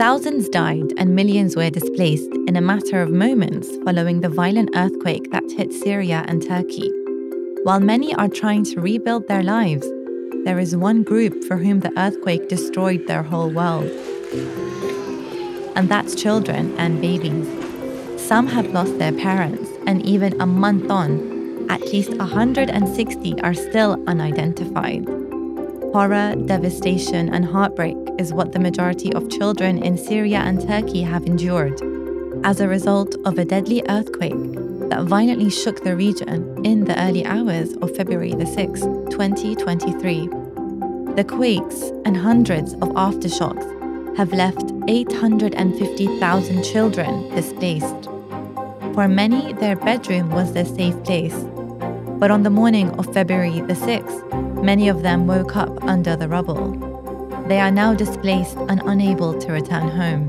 Thousands died and millions were displaced in a matter of moments following the violent earthquake that hit Syria and Turkey. While many are trying to rebuild their lives, there is one group for whom the earthquake destroyed their whole world. And that's children and babies. Some have lost their parents, and even a month on, at least 160 are still unidentified. Horror, devastation, and heartbreak is what the majority of children in Syria and Turkey have endured as a result of a deadly earthquake that violently shook the region in the early hours of February the 6th, 2023. The quakes and hundreds of aftershocks have left 850,000 children displaced. For many, their bedroom was their safe place. But on the morning of February the 6th, many of them woke up under the rubble. They are now displaced and unable to return home.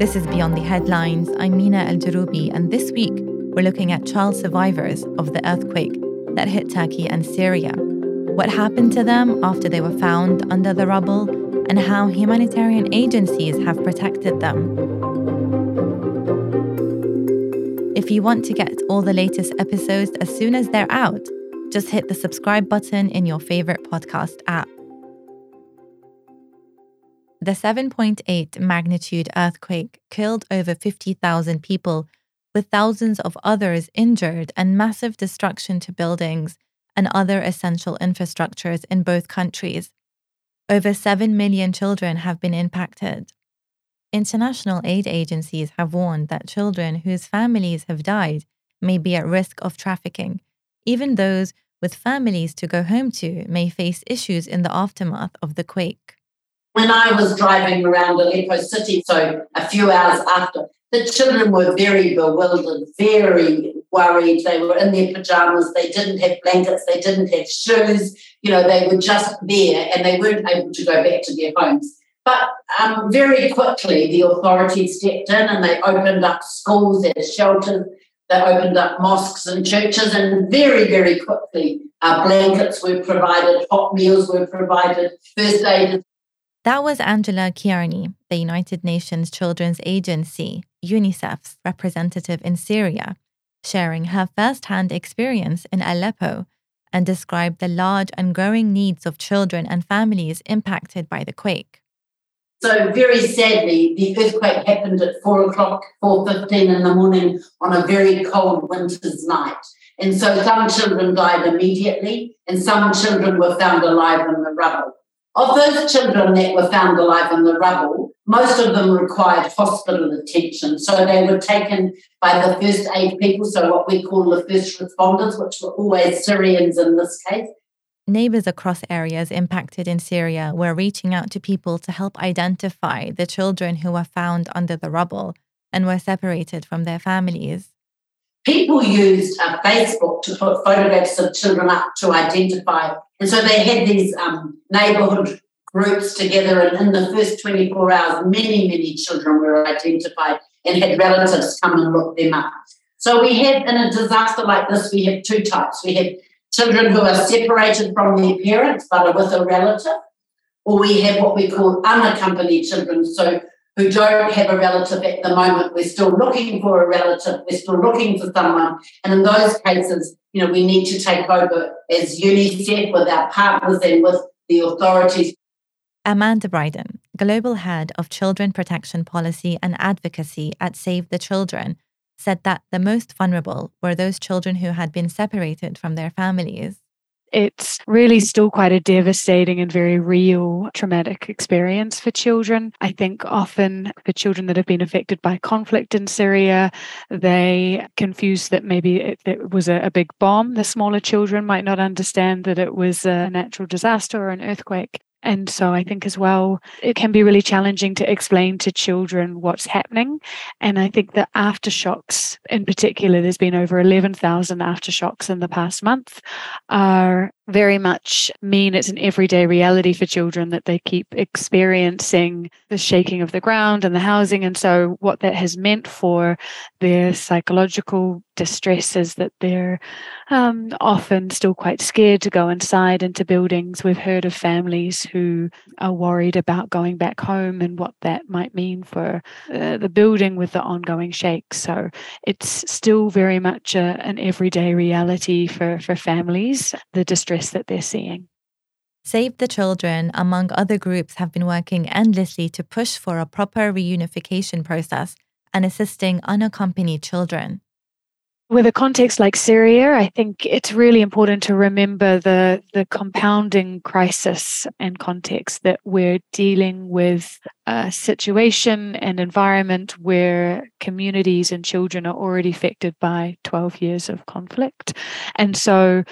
This is Beyond the Headlines. I'm Mina Aldroubi, and this week we're looking at child survivors of the earthquake that hit Turkey and Syria. What happened to them after they were found under the rubble, and how humanitarian agencies have protected them. If you want to get all the latest episodes as soon as they're out, just hit the subscribe button in your favorite podcast app. The 7.8 magnitude earthquake killed over 50,000 people, with thousands of others injured and massive destruction to buildings and other essential infrastructures in both countries. Over 7 million children have been impacted. International aid agencies have warned that children whose families have died may be at risk of trafficking. Even those with families to go home to may face issues in the aftermath of the quake. When I was driving around Aleppo City, so a few hours after, the children were very bewildered, very worried. They were in their pajamas. They didn't have blankets. They didn't have shoes. You know, they were just there and they weren't able to go back to their homes. But um, very quickly, the authorities stepped in and they opened up schools and shelters. They opened up mosques and churches, and very, very quickly, uh, blankets were provided, hot meals were provided, first aid that was Angela Kearney, the United Nations Children's Agency, UNICEF's representative in Syria, sharing her first hand experience in Aleppo and described the large and growing needs of children and families impacted by the quake. So very sadly, the earthquake happened at four o'clock, four fifteen in the morning on a very cold winter's night. And so some children died immediately, and some children were found alive in the rubble. Of those children that were found alive in the rubble, most of them required hospital attention. So they were taken by the first aid people, so what we call the first responders, which were always Syrians in this case. Neighbours across areas impacted in Syria were reaching out to people to help identify the children who were found under the rubble and were separated from their families. People used uh, Facebook to put photographs of children up to identify and so they had these um, neighbourhood groups together, and in the first 24 hours, many, many children were identified and had relatives come and look them up. So we have, in a disaster like this, we have two types. We have children who are separated from their parents but are with a relative, or we have what we call unaccompanied children, so who don't have a relative at the moment. We're still looking for a relative, we're still looking for someone. And in those cases, you know, we need to take over as UNICEF with our partners and with the authorities. Amanda Brydon, Global Head of Children Protection Policy and Advocacy at Save the Children, said that the most vulnerable were those children who had been separated from their families it's really still quite a devastating and very real traumatic experience for children. I think often for children that have been affected by conflict in Syria, they confuse that maybe it, it was a, a, big bomb. The smaller children might not understand that it was a natural disaster or an earthquake. And so I think as well, it can be really challenging to explain to children what's happening. And I think the aftershocks in particular, there's been over 11,000 aftershocks in the past month, are very much mean it's an everyday reality for children that they keep experiencing the shaking of the ground and the housing. And so, what that has meant for their psychological distress is that they're um, often still quite scared to go inside into buildings. We've heard of families who are worried about going back home and what that might mean for uh, the building with the ongoing shakes. So, it's still very much a, an everyday reality for, for families, the distress that they're seeing. Save the Children, among other groups, have been working endlessly to push for a proper reunification process and assisting unaccompanied children. With a context like Syria, I think it's really important to remember the, the compounding crisis and context that we're dealing with a situation and environment where communities and children are already affected by 12 years of conflict. And so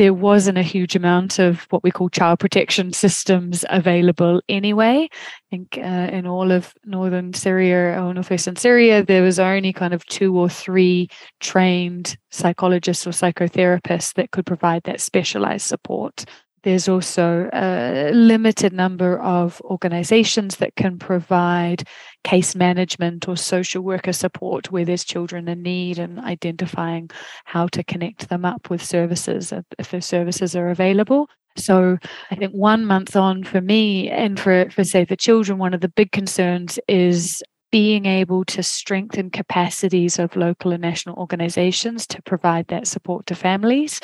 there wasn't a huge amount of what we call child protection systems available anyway. I think uh, in all of northern Syria or northwestern Syria, there was only kind of two or three trained psychologists or psychotherapists that could provide that specialized support. There's also a limited number of organizations that can provide case management or social worker support where there's children in need and identifying how to connect them up with services if those services are available. So I think one month on for me and for, for Save the Children, one of the big concerns is being able to strengthen capacities of local and national organizations to provide that support to families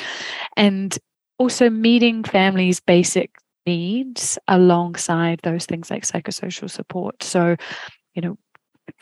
and also meeting families' basic needs alongside those things like psychosocial support. So, you know,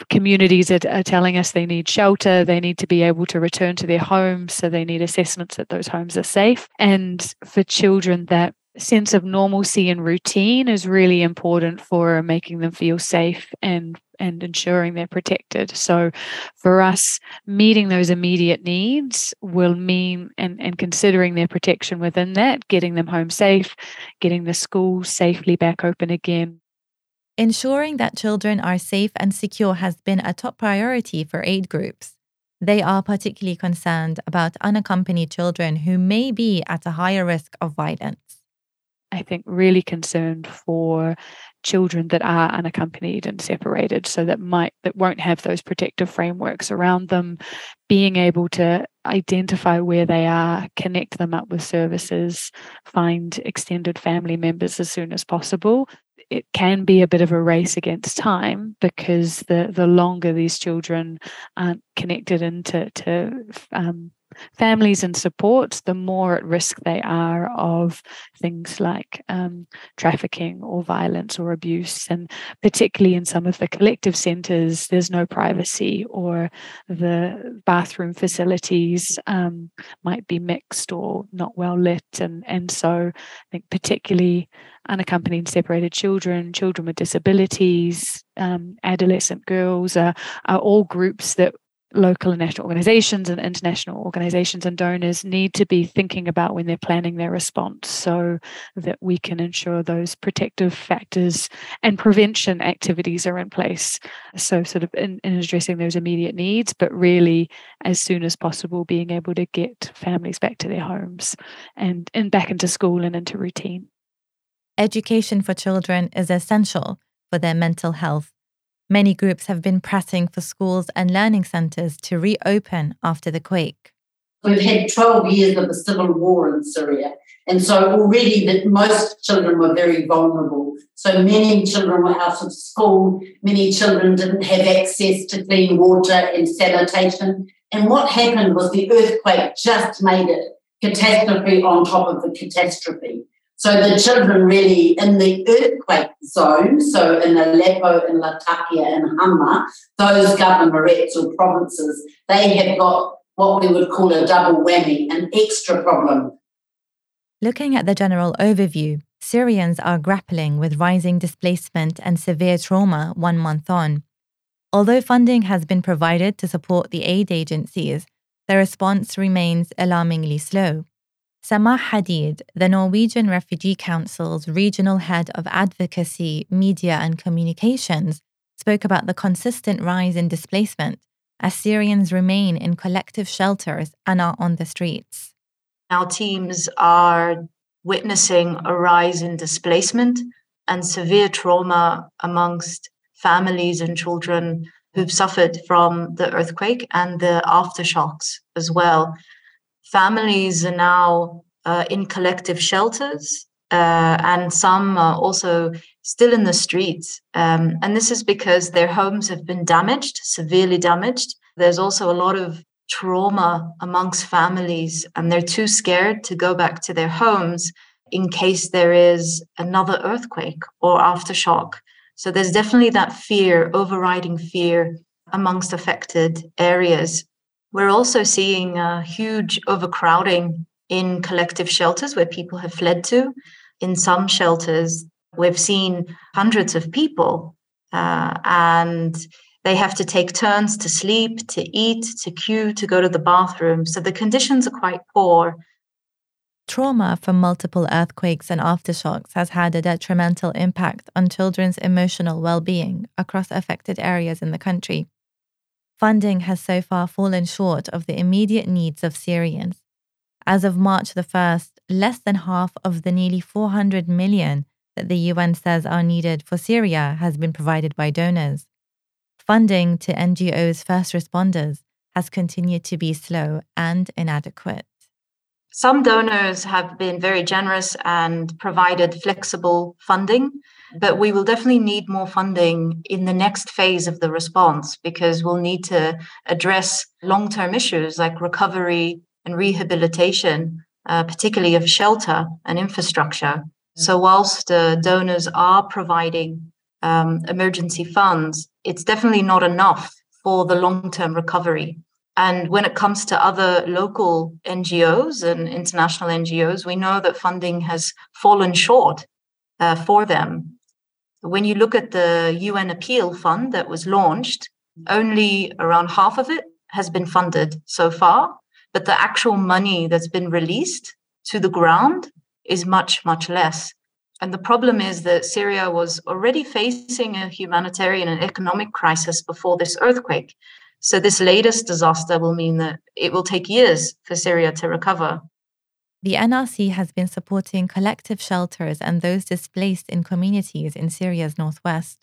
communities are, are, telling us they need shelter, they need to be able to return to their homes, so they need assessments that those homes are safe. And for children, that sense of normalcy and routine is really important for making them feel safe and and ensuring they're protected. So for us, meeting those immediate needs will mean and, and considering their protection within that, getting them home safe, getting the schools safely back open again. Ensuring that children are safe and secure has been a top priority for aid groups. They are particularly concerned about unaccompanied children who may be at a higher risk of violence. I think, really concerned for children that are unaccompanied and separated so that might that won't have those protective frameworks around them. Being able to identify where they are connect them up with services find extended family members as soon as possible. It can be a bit of a race against time because the the longer these children aren't connected into to um, families and support, the more at risk they are of things like um, trafficking or violence or abuse. And particularly in some of the collective centres, there's no privacy, or the bathroom facilities um, might be mixed or not well lit. And, and so I think, particularly unaccompanied separated children, children with disabilities, um, adolescent girls are, are all groups that local and national organizations and international organizations and donors need to be thinking about when they're planning their response so that we can ensure those protective factors and prevention activities are in place. So, sort of in, in addressing those immediate needs, but really as soon as possible, being able to get families back to their homes and, and back into school and into routine. Education for children is essential for their mental health Many groups have been pressing for schools and learning centres to reopen after the quake. We've had 12 years of a civil war in Syria. And so already that most children were very vulnerable. So many children were out of school. Many children didn't have access to clean water and sanitation. And what happened was the earthquake just made it catastrophe on top of the catastrophe. So the children really in the earthquake zone, so in Aleppo and Latakia and Hama, those governorates or provinces, they have got what we would call a double whammy, an extra problem. Looking at the general overview, Syrians are grappling with rising displacement and severe trauma one month on. Although funding has been provided to support the aid agencies, the response remains alarmingly slow. Samah Hadid, the Norwegian Refugee Council's regional head of advocacy, media, and communications, spoke about the consistent rise in displacement as Syrians remain in collective shelters and are on the streets. Our teams are witnessing a rise in displacement and severe trauma amongst families and children who've suffered from the earthquake and the aftershocks as well. Families are now uh, in collective shelters, uh, and some are also still in the streets. Um, and this is because their homes have been damaged, severely damaged. There's also a lot of trauma amongst families, and they're too scared to go back to their homes in case there is another earthquake or aftershock. So there's definitely that fear, overriding fear amongst affected areas. We're also seeing a huge overcrowding in collective shelters where people have fled to. In some shelters, we've seen hundreds of people, uh, and they have to take turns to sleep, to eat, to queue, to go to the bathroom. So the conditions are quite poor. Trauma from multiple earthquakes and aftershocks has had a detrimental impact on children's emotional well being across affected areas in the country. Funding has so far fallen short of the immediate needs of Syrians. As of March the 1st, less than half of the nearly 400 million that the UN says are needed for Syria has been provided by donors. Funding to NGOs' first responders has continued to be slow and inadequate. Some donors have been very generous and provided flexible funding, but we will definitely need more funding in the next phase of the response because we'll need to address long term issues like recovery and rehabilitation, uh, particularly of shelter and infrastructure. So, whilst uh, donors are providing um, emergency funds, it's definitely not enough for the long term recovery. And when it comes to other local NGOs and international NGOs, we know that funding has fallen short uh, for them. When you look at the UN Appeal Fund that was launched, only around half of it has been funded so far, but the actual money that's been released to the ground is much, much less. And the problem is that Syria was already facing a humanitarian and economic crisis before this earthquake. So this latest disaster will mean that it will take years for Syria to recover. The NRC has been supporting collective shelters and those displaced in communities in Syria's northwest.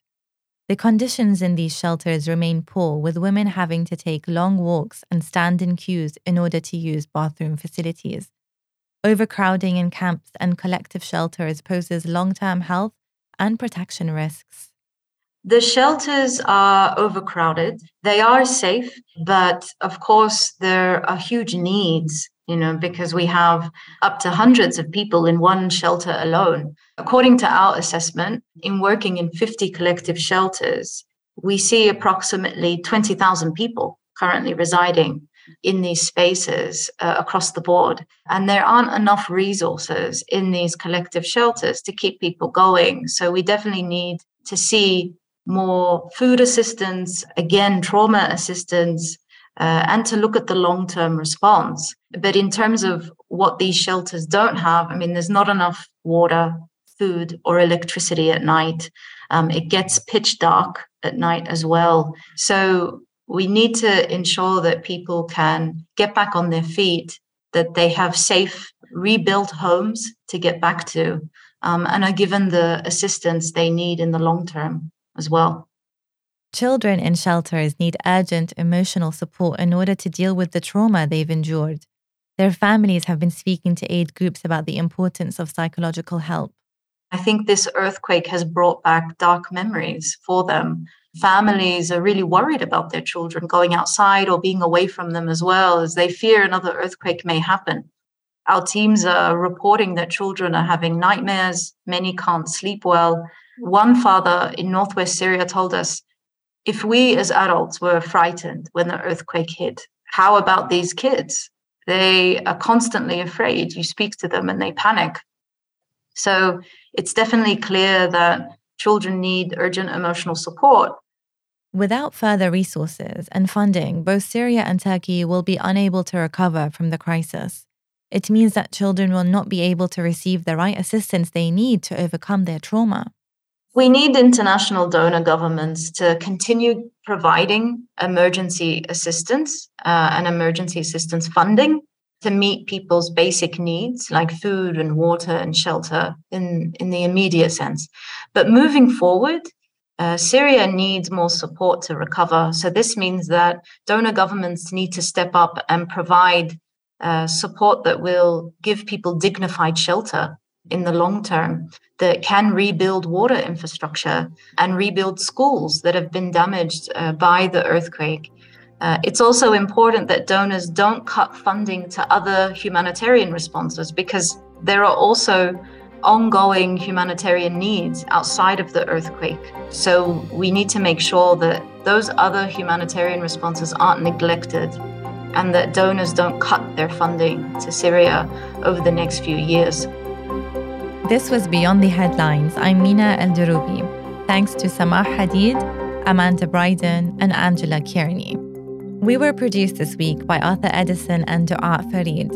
The conditions in these shelters remain poor, with women having to take long walks and stand in queues in order to use bathroom facilities. Overcrowding in camps and collective shelters poses long term health and protection risks. The shelters are overcrowded. They are safe, but of course, there are huge needs, you know, because we have up to hundreds of people in one shelter alone. According to our assessment, in working in 50 collective shelters, we see approximately 20,000 people currently residing in these spaces uh, across the board. And there aren't enough resources in these collective shelters to keep people going. So we definitely need to see more food assistance, again, trauma assistance, uh, and to look at the long term response. But in terms of what these shelters don't have, I mean, there's not enough water, food, or electricity at night. Um, it gets pitch dark at night as well. So we need to ensure that people can get back on their feet, that they have safe, rebuilt homes to get back to, um, and are given the assistance they need in the long term as well. Children in shelters need urgent emotional support in order to deal with the trauma they've endured. Their families have been speaking to aid groups about the importance of psychological help. I think this earthquake has brought back dark memories for them. Families are really worried about their children going outside or being away from them as well, as they fear another earthquake may happen. Our teams are reporting that children are having nightmares, many can't sleep well, one father in northwest Syria told us if we as adults were frightened when the earthquake hit, how about these kids? They are constantly afraid. You speak to them and they panic. So it's definitely clear that children need urgent emotional support. Without further resources and funding, both Syria and Turkey will be unable to recover from the crisis. It means that children will not be able to receive the right assistance they need to overcome their trauma. We need international donor governments to continue providing emergency assistance uh, and emergency assistance funding to meet people's basic needs like food and water and shelter in, in the immediate sense. But moving forward, uh, Syria needs more support to recover. So, this means that donor governments need to step up and provide uh, support that will give people dignified shelter in the long term, that can rebuild water infrastructure and rebuild schools that have been damaged uh, by the earthquake. Uh, it's also important that donors don't cut funding to other humanitarian responses because there are also ongoing humanitarian needs outside of the earthquake. So we need to make sure that those other humanitarian responses aren't neglected and that donors don't cut their funding to Syria over the next few years. This was Beyond the Headlines. I'm Mina El Thanks to Samah Hadid, Amanda Brydon, and Angela Kearney. We were produced this week by Arthur Edison and Du'a Farid.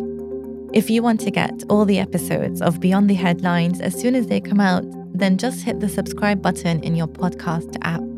If you want to get all the episodes of Beyond the Headlines as soon as they come out, then just hit the subscribe button in your podcast app.